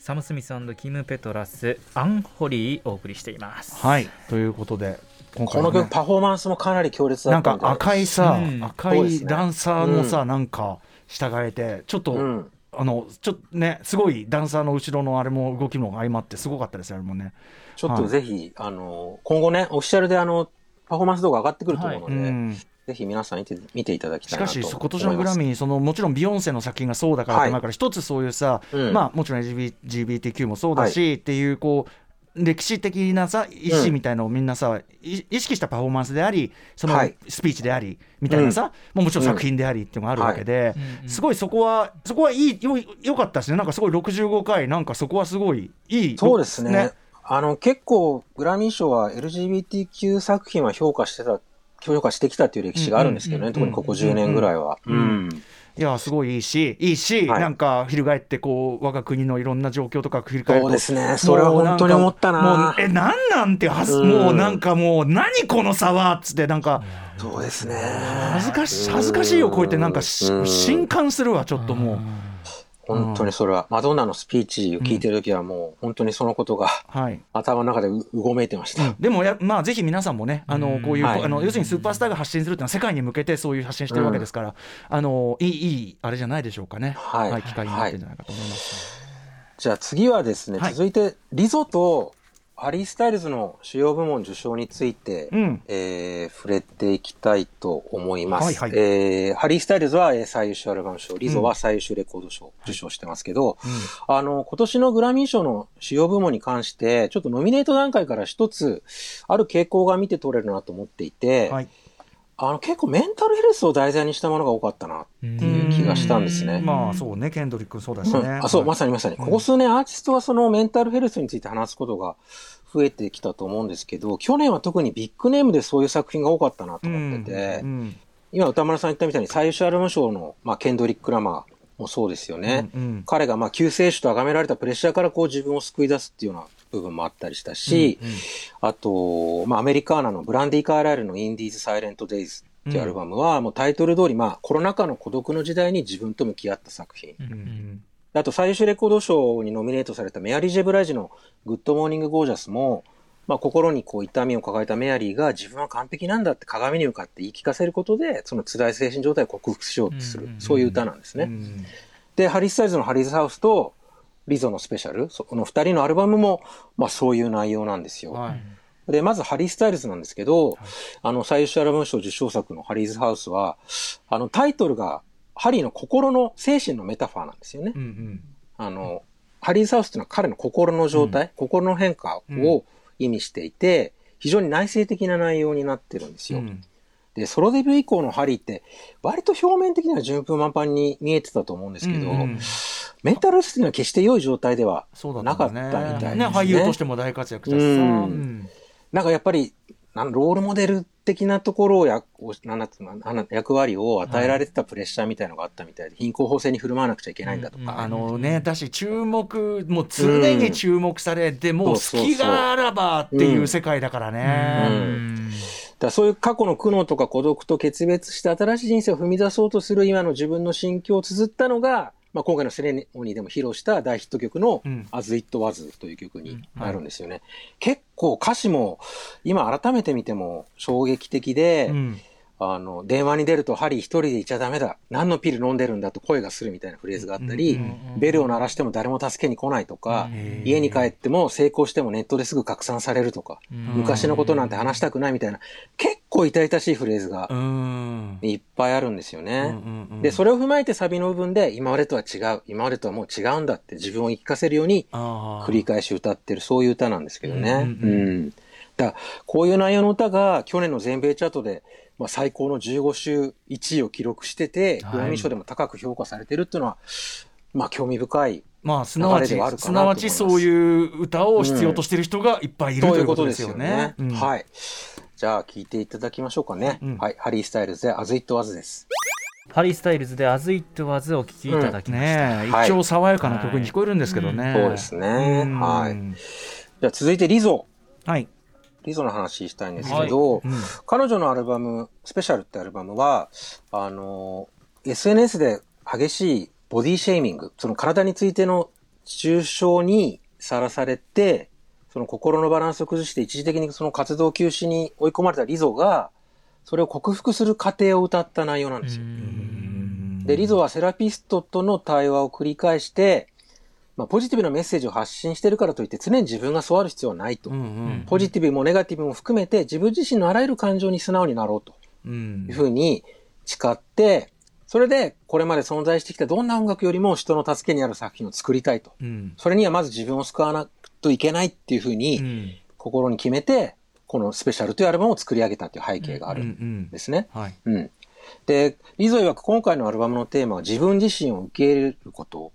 サム・スミスキム・ペトラスアンホリーお送りしています。はい。ということで今この曲パフォーマンスもかなり強烈だなんったんで。か。赤いさ、うん。赤いダンサーのさ、なんか従えてちょっと、うんあのちょっとねすごいダンサーの後ろのあれも動きも相まってすごかったですよあれもね。ちょっとぜひ、あの、今後ね、オフィシャルであの、パフォーマンス動画上がってくると思うので、うん。ぜひ皆さん見て見ていただきしたかいなと思います。し今年のグラミーそのもちろんビヨンセの作品がそうだからはい前から一つそういうさ、うん。まあもちろん LGBTQ もそうだし、っていうこう歴史的なさ意思みたいのをみんなさ、い意識したパフォーマンスでありそのはい。スピーチでありみたいなさ、もうもちろん作品でありっていうのがあるわけで、すごいそこはそこはいいよよかったですね。なんかすごい65回なんかそこはすごいいいそうですね。あの、結構、グラミー賞は LGBTQ 作品は評価してた、評価してきたっていう歴史があるんですけどね、うん。うん。特にここ10年ぐらいは。うん。うんいやすごいいいしいいし、はい。なんか翻ってこう我が国のいろんな状況とか振り返るとそうですね。それは本当に思ったな。もうえなんなんてはず、うん。もうなんかもう何この差はっつってなんかそうですね。恥ずかし恥ずかしいよこうやってなんかしうん。震撼するわちょっともう本当にそれは、マドンナのスピーチを聞いてるときはもう、本当にそのことがはい。頭の中でううごめいてました。でもやまあぜひ皆さんもねあのこういう、はい。あの要するにスーパースターが発信するっていうのは世界に向けてそういう発信してるわけですから、あのいいいいあれじゃないでしょうかね。はい。機会になってるんじゃないかと思います、じゃあ次はですね、はい。続いて、リゾとハリー・スタイルズの主要部門受賞について、うん。えー触れていきたいと思います。はいはい。えーハリー・スタイルズはえー最優秀アルバム賞、リゾは最優秀レコード賞を受賞してますけど、あの、今年のグラミー賞の主要部門に関して、ちょっとノミネート段階から一つ、ある傾向が見て取れるなと思っていて、はいあの、結構メンタルヘルスを題材にしたものが多かったなっていう気がしたんですね。まあそうね。ケンドリックもそうだしね、うん。あそう、まさにまさに。ここ数年アーティストはそのメンタルヘルスについて話すことが増えてきたと思うんですけど、去年は特にビッグネームでそういう作品が多かったなと思ってて、うん。今歌丸さん言ったみたいに最優秀アルバム賞の、まあ、ケンドリック・ラマーもそうですよね。うんうん彼がまあ救世主と崇められたプレッシャーからこう自分を救い出すっていうような部分もあったりしたし、あと、まあ、アメリカーナのブランディ・カーライルのインディーズ・サイレント・デイズっていうアルバムは、もうタイトル通り、まあ、コロナ禍の孤独の時代に自分と向き合った作品。うんあと最優秀レコード賞にノミネートされたメアリー・ J・ブライジのグッドモーニング・ゴージャスも、まあ、心にこう痛みを抱えたメアリーが自分は完璧なんだって鏡に向かって言い聞かせることで、その辛い精神状態を克服しようとする、そういう歌なんですね。うんで、ハリー・スタイルズのハリーズハウスとリゾのスペシャル、そこの二人のアルバムも、まあそういう内容なんですよ。はい。で、まずハリー・スタイルズなんですけど、あの、最優秀アルバム賞受賞作のハリーズハウスは、あの、タイトルが、ハリーの心の、精神のメタファーなんですよね。うんうん。あの、ハリーズハウスっていうのは彼の心の状態、心の変化を意味していて、非常に内省的な内容になってるんですよ。うん。で、ソロデビュー以降のハリーって、割と表面的には順風満帆に見えてたと思うんですけど、うんうん。メンタル的には決して良い状態ではそうだなかったみたいですね。ね俳優としても大活躍だしさ、うん。うん。なんかやっぱり、なんロールモデル的なところをや、おなんだっつうのあの役割を与えられてたプレッシャーみたいのがあったみたいで、貧困法制に振る舞わなくちゃいけないんだとか。あのね、だし注目もう常に注目されて、もうそうそう隙があらばっていう世界だからね。うん。だそういう過去の苦悩とか孤独と決別して新しい人生を踏み出そうとする今の自分の心境を綴ったのが、まあ、今回のセレモニーでも披露した大ヒット曲のうん。As It Was という曲になるんですよね。結構歌詞も今改めて見ても衝撃的で、うんあの、電話に出るとハリー一人でいちゃダメだ。何のピル飲んでるんだと声がするみたいなフレーズがあったり、うんベルを鳴らしても誰も助けに来ないとか、家に帰っても成功してもネットですぐ拡散されるとか、昔のことなんて話したくないみたいな、結構痛々しいフレーズがうんいっぱいあるんですよね。で、それを踏まえてサビの部分で、今までとは違う、今までとはもう違うんだって自分を言い聞かせるように繰り返し歌ってる、そういう歌なんですけどね。ううんん。だから、こういう内容の歌が去年の全米チャートで、まあ、最高の15週1位を記録してて、はいグラミー賞でも高く評価されてるっていうのは、まあ、興味深い。まあすなわち流れではあるかすなわちそういう歌を必要としてる人がいっぱいいるとといううことでですすよねよね。。うんはい。じゃあ、聞いていただきましょうかね。うんはい。ハリー・スタイルズで、As It Was です。ハリー・スタイルズで「As It Was」お聴きいただきました、ね一応爽やかな曲に聞こえるんですけどね。そうですねうんはいじゃあ、続いてリゾ。はい。リゾの話したいんですけど、うん。彼女のアルバム、スペシャルってアルバムは、あの、SNS で激しいボディシェーミング、その体についての中傷にさらされて、その心のバランスを崩して一時的にその活動休止に追い込まれたリゾが、それを克服する過程を歌った内容なんですよ。で、リゾはセラピストとの対話を繰り返して、まあ、ポジティブなメッセージを発信してるからといって常に自分がそうある必要はないと。うんうんポジティブもネガティブも含めて自分自身のあらゆる感情に素直になろうとうんいうふうに誓って、それでこれまで存在してきたどんな音楽よりも人の助けになる作品を作りたいと。うんそれにはまず自分を救わなくといけないっていうふううにん心に決めて、このスペシャルというアルバムを作り上げたという背景があるうんうんんですね。はい。うん。で、リゾ曰く今回のアルバムのテーマは自分自身を受け入れること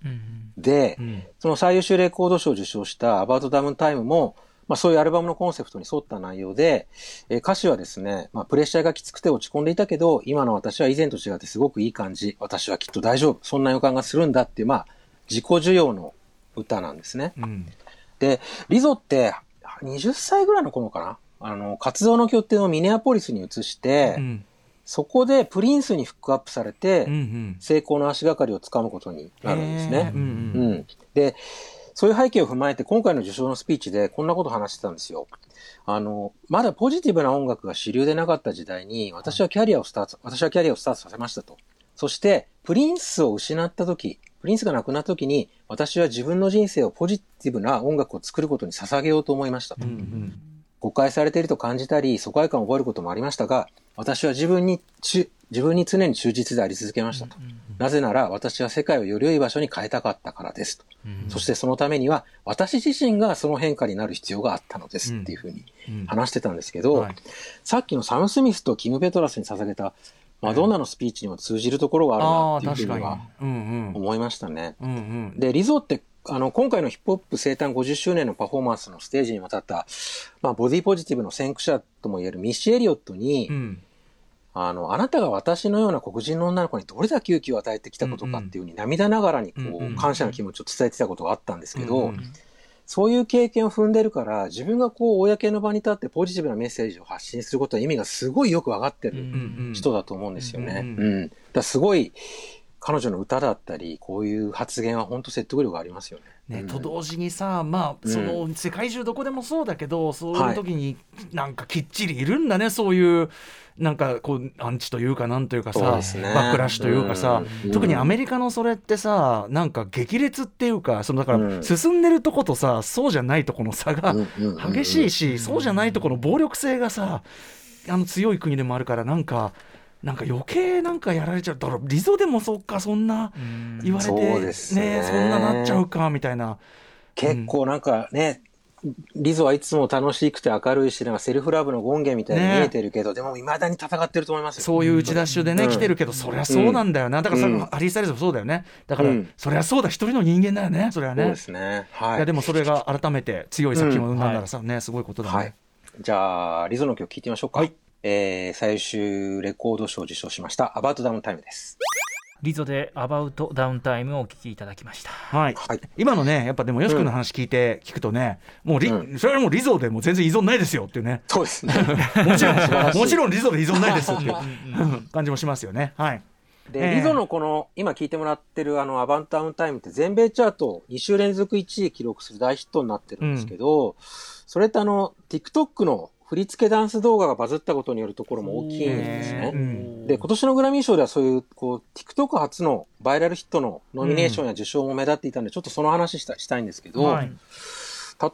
で、うんその最優秀レコード賞を受賞したアバウトダムタイムも、まあそういうアルバムのコンセプトに沿った内容で、えー歌詞はですね、まあプレッシャーがきつくて落ち込んでいたけど、今の私は以前と違ってすごくいい感じ、私はきっと大丈夫、そんな予感がするんだっていう、まあ自己需要の歌なんですね。うん。で、リゾって20歳ぐらいの頃かな？あの、活動の拠点をミネアポリスに移して、うんそこでプリンスにフックアップされて、成功の足がかりをつかむことになるんですね。うんうんうん。で、そういう背景を踏まえて、今回の受賞のスピーチでこんなことを話してたんですよ。あの、まだポジティブな音楽が主流でなかった時代に、私はキャリアをスタート、私はキャリアをスタートさせましたと。そして、プリンスを失った時、プリンスが亡くなった時に、私は自分の人生をポジティブな音楽を作ることに捧げようと思いましたと。うんうん誤解されていると感じたり、疎外感を覚えることもありましたが、私は自分にち、自分に常に忠実であり続けましたと。なぜなら、私は世界をより良い場所に変えたかったからですと。そしてそのためには、私自身がその変化になる必要があったのですっていうふうにうん話してたんですけど、はいさっきのサム・スミスとキム・ペトラスに捧げたマドンナのスピーチにも通じるところがあるなっていうふうには。思いましたね。うんうんで、リゾって、あの、今回のヒップホップ生誕50周年のパフォーマンスのステージに渡った、まあ、ボディポジティブの先駆者ともいえるミッシー・エリオットに、うん。あの、あなたが私のような黒人の女の子にどれだけ勇気を与えてきたことかっていうふうに涙ながらにこうんうんう、感謝の気持ちを伝えてたことがあったんですけど、うんうん。そういう経験を踏んでるから、自分がこう、公の場に立ってポジティブなメッセージを発信することは意味がすごいよくわかってるうんうん人だと思うんですよね。ううんん。だすごい彼女の歌だったり、こういう発言は本当説得力ありますよね。ね、うん。と同時にさ、まあ、その世界中どこでもそうだけど、そういう時になんかきっちりいるんだね、そういう。なんかこうアンチというかなんというかさ、ね。バックラッシュというかさ、うん。特にアメリカのそれってさなんか激烈っていうかそのだからうん。進んでるとことさそうじゃないとこの差がうんうんうん。激しいし、そうじゃないとこの暴力性がさあの強い国でもあるからなんかなんか余計なんかやられちゃうだからリゾでもそっかそんな言われてねそんななっちゃうかみたいな。結構なんかね、リゾはいつも楽しくて明るいし、なんかセルフラブの権限みたいに見えてるけど、でも未だに戦ってると思いますよ。そういう打ち出しでね、うん来てるけど、そりゃそうなんだよな、だからそれうんハリー・スタイルズもそうだよね、だから、うんそりゃそうだ、一人の人間だよね、それはね。そうですね。はいい。やでもそれが改めて強い作品を生んだんならさ、ね、すごいことだね。はい。じゃあ、リゾの曲聴いてみましょうか。はいえー、最終レコード賞を受賞しました、アバウトダウンタイムです。リゾでアバウトダウンタイムをお聞きいただきました。はい。はい。今のね、やっぱでも、よし君の話聞いて、聞くとね、もうリ、うそれはもうリゾでもう全然依存ないですよっていうね、そうですね。もちろん、もちろんリゾで依存ないですっていう。感じもしますよね。はい。で、ええ。リゾのこの、今聴いてもらってるあの、アバンタウンタイムって全米チャート2週連続1位記録する大ヒットになってるんですけど、それってあの、TikTok の振り付けダンス動画がバズったことによるところも大きいんですね。うん。で、今年のグラミー賞ではそういう、こう、TikTok 初のバイラルヒットのノミネーションや受賞も目立っていたんで、ちょっとその話したしたいんですけど、はい。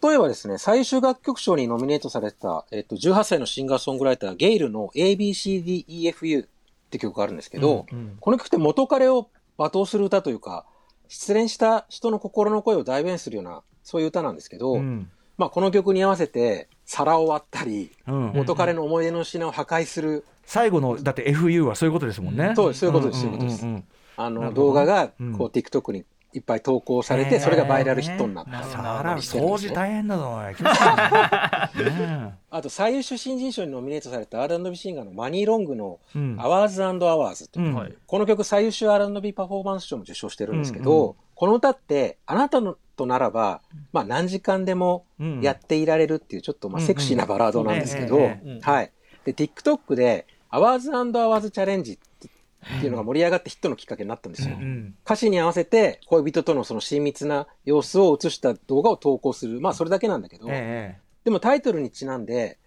例えばですね、最終楽曲賞にノミネートされた、えっと、18歳のシンガーソングライター、ゲイルの ABCDEFU って曲があるんですけど、この曲って元彼を罵倒する歌というか、失恋した人の心の声を代弁するような、そういう歌なんですけど、うん。まあこの曲に合わせて皿を割ったり、うん。元彼の思い出の品を破壊する、最後のだって FU はそういうことですもんね。そうです。そういうことです。んんんん。そういうことです。あの動画がうん。こう TikTok にいっぱい投稿されて、それがバイラルヒットになった。さらしてるんですよ。掃除大変だぞ [laughs] あと最優秀新人賞にノミネートされた R&B シンガーのマニー・ロングのえうん。Hours and Hours といううん。はい。この曲最優秀 R&B パフォーマンス賞も受賞してるんですけど、うんうんこの歌ってあなたのとならば、まあ何時間でもうんやっていられるっていうちょっとまあセクシーなバラードなんですけど、はい。で、TikTok で Hours and Hours チャレンジっていうのが盛り上がってヒットのきっかけになったんですよ。うん歌詞に合わせて恋人とのその親密な様子を映した動画を投稿する。まあそれだけなんだけど、え。でもタイトルにちなんで、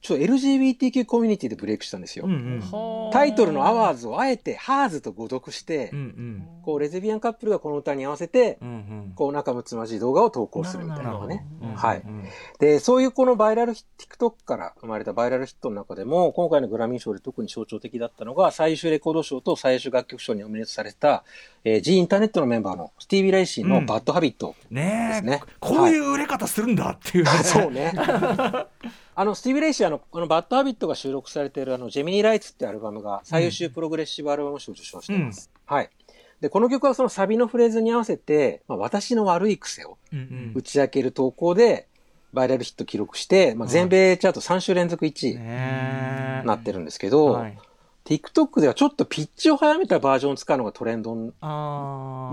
ちょっと LGBTQ コミュニティでブレイクしたんですよ。えうんうん。タイトルのアワーズをあえてハーズと誤読して、うんうん。こうレズビアンカップルがこの歌に合わせて、うんうん。こう仲睦まじい動画を投稿するみたいなのがね。うんはいうんで、そういうこのバイラルヒ、TikTok から生まれたバイラルヒットの中でも、今回のグラミー賞で特に象徴的だったのが、最終レコード賞と最終楽曲賞にノミネートされた、えー、G インターネットのメンバーのスティーブ・レイシーのバッドハビット。ですねこういう売れ方するんだっていうねそうね。[laughs] あの、スティーブ・レイシーあの、このバッドハビットが収録されているあの、ジェミニー・ライツってアルバムが最優秀プログレッシブアルバム賞を受賞しています。はい。で、この曲はそのサビのフレーズに合わせて、まあ、私の悪い癖をうん打ち明ける投稿で、バイラルヒット記録して、まあ、全米チャート3週連続1位になってるんですけど、はい。TikTok ではちょっとピッチを早めたバージョンを使うのがトレンドに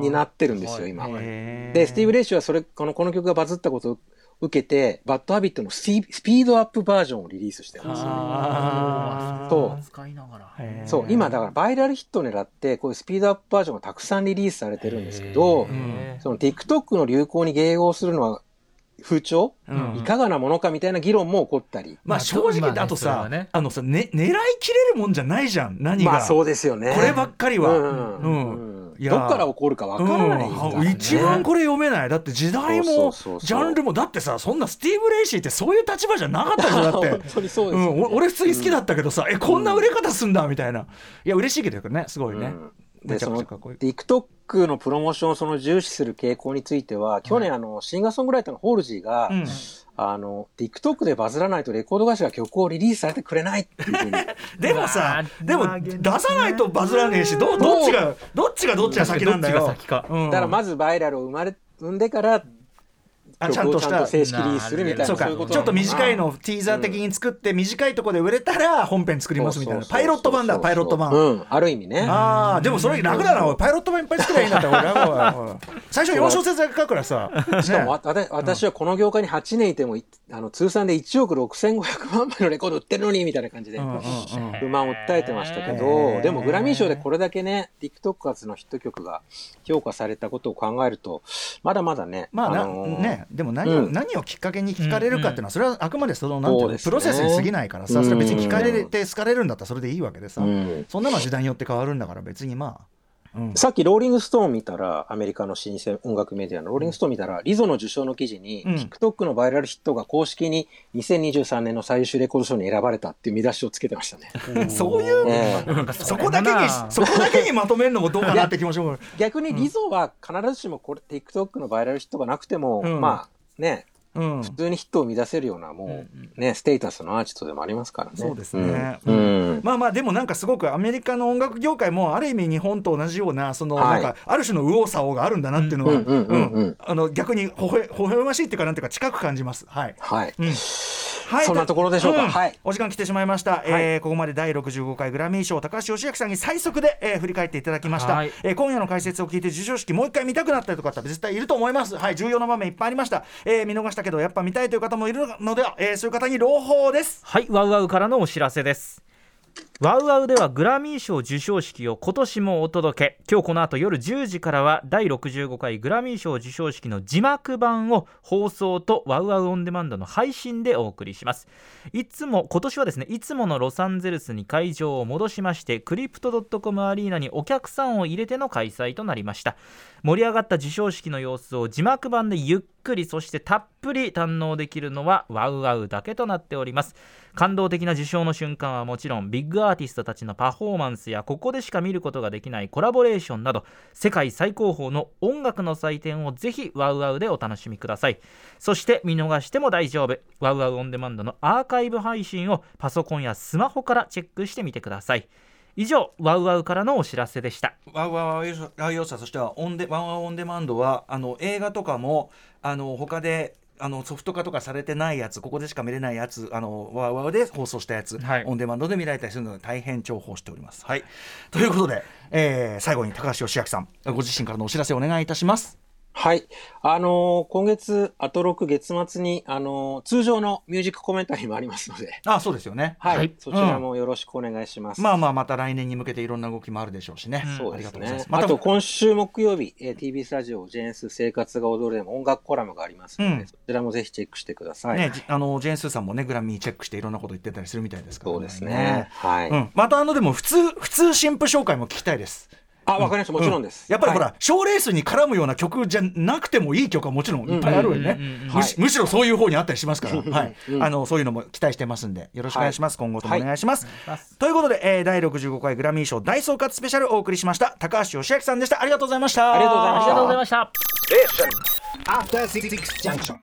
なってるんですよ、今。で、スティーブ・レイシーはそれ、この、この曲がバズったことを受けて、バッドハビットのスピードアップバージョンをリリースしてるんですよ。そう。使いながら。へえそう、今だからバイラルヒットを狙って、こういうスピードアップバージョンがたくさんリリースされてるんですけど、その TikTok の流行に迎合するのは風潮、うん。いかがなものかみたいな議論も起こったり。まあ正直だとさね。あのさね狙いきれるもんじゃないじゃん何が。まあそうですよね。こればっかりは。うん。うん。うんどっから起こるかわからないね、うん。一番これ読めない。だって時代もジャンルもだってさそんなスティーブ・レイシーってそういう立場じゃなかったじゃんだって。[laughs] 本当にそうですよね。うん、お俺普通に好きだったけどさ、えこんな売れ方すんだみたいな。いや嬉しいけどねすごいね、うんでその TikTok のプロモーションをその重視する傾向については、去年あのシンガーソングライターのホールジーが、うん。あの TikTok でバズらないとレコード会社が曲をリリースされてくれないっていうふうに。[laughs] でもさでも出さないとバズらねえしどどっちがどっちがどっちが先なんだよ。どっちが先か。うん。だからまずバイラルを生まれ生んでから曲をちゃんと正式リリースするみたいな。そうか。ちょっと短いののをティーザー的に作って、短いところで売れたら本編作りますみたいな。パイロット版だパイロット版、うん。ある意味ね。ああでもそれ楽だなパイロット版いっぱい作ればいいんだったら [laughs] 最初4小節だけ書くからさ、しかもね。わた私はこの業界に8年いてもいあの通算で1億6500万枚のレコード売ってるのにみたいな感じで。うんうんうん。不満を訴えてましたけどでもグラミー賞でこれだけね TikTok 発のヒット曲が評価されたことを考えるとまだまだねまあなのーね、でも何を、うん。何をきっかけに聞かれるかっていうのは、それはあくまでそのなんていうのプロセスに過ぎないからさ、それは別に聞かれうん。て好かれるんだったらそれでいいわけでさ、うん。そんなのは時代によって変わるんだから別にまあ、うん、さっきローリングストーン見たら、アメリカの老舗音楽メディアのローリングストーン見たら、リゾの受賞の記事に、うん。TikTok のバイラルヒットが公式に2023年の最優秀レコード賞に選ばれたっていう見出しをつけてましたね。[laughs] そういう、ええそこだけに [laughs] そこだけにまとめるのもどうかなって気もします。逆にリゾは必ずしもこれ TikTok のバイラルヒットがなくても、うん。まあね、うん。普通にヒットを生み出せるようなもうね、ステータスのアーティストでもありますからね。そうですね。うん。うん。まあまあでもなんかすごくアメリカの音楽業界もある意味日本と同じようなそのはないんかある種の右往左往があるんだなっていうのは逆にほほ微笑ましいっていうかなんていうか近く感じます。はい。はい。うんはい。そんなところでしょうか。ん。はい。お時間来てしまいました、えーここまで第65回グラミー賞高橋義明さんに最速で、えー振り返っていただきました、はい。えー今夜の解説を聞いて授賞式もう一回見たくなったりとかって絶対いると思います。はい。重要な場面いっぱいありました、えー見逃したけどやっぱ見たいという方もいるのでは、えーそういう方に朗報です。はい。ワウワウからのお知らせですワウワウではグラミー賞授賞式を今年もお届け。今日この後夜10時からは第65回グラミー賞授賞式の字幕版を放送とワウワウオンデマンドの配信でお送りします。いつも今年はですねいつものロサンゼルスに会場を戻しましてクリプトドットコムアリーナにお客さんを入れての開催となりました。盛り上がった授賞式の様子を字幕版でゆっくりそしてたっぷり堪能できるのはワウワウだけとなっております。感動的な受賞の瞬間はもちろんビッグアーティストたちのパフォーマンスやここでしか見ることができないコラボレーションなど世界最高峰の音楽の祭典をぜひワウワウでお楽しみください。そして見逃しても大丈夫。ワウワウオンデマンドのアーカイブ配信をパソコンやスマホからチェックしてみてください。以上ワウワウからのお知らせでした。ワウワウワウワウ要素としてはオンデワンワンオンデマンドはあの映画とかもあの他であのソフト化とかされてないやつここでしか見れないやつあのワウワウで放送したやつ、はいオンデマンドで見られたりするので大変重宝しております。はい、ということで、えー最後に高橋義明さんご自身からのお知らせお願いいたします。はい。あのー今月、あと6月末に、あのー通常のミュージックコメンタリーもありますので、あそうですよね。はい。はいそちらもよろしくお願いします。まあまあまた来年に向けていろんな動きもあるでしょうしね。そうですねあす。。またあと、今週木曜日、えー TBS ラジオ、ジェーンス生活が踊るでも音楽コラムがありますので、うんそちらもぜひチェックしてください。ね、じあのジェーン・スーさんもねグラミーチェックしていろんなこと言ってたりするみたいですからそうですね。はい。うん、またあのでも普通普通新婦紹介も聞きたいです。あ、わかりました。もちろんです。やっぱりほらはい、賞、レースに絡むような曲じゃなくてもいい曲はもちろんいっぱいあるよね。むしむしろそういう方にあったりしますから、[laughs] はい、うんあのそういうのも期待してますんで、よろしくお願いします。今後ともお願いします。ということで、えー、第65回グラミー賞大総括スペシャルお送りしました。高橋義明さんでした。ありがとうございました。ありがとうございましたありがとうございました After Six Junction.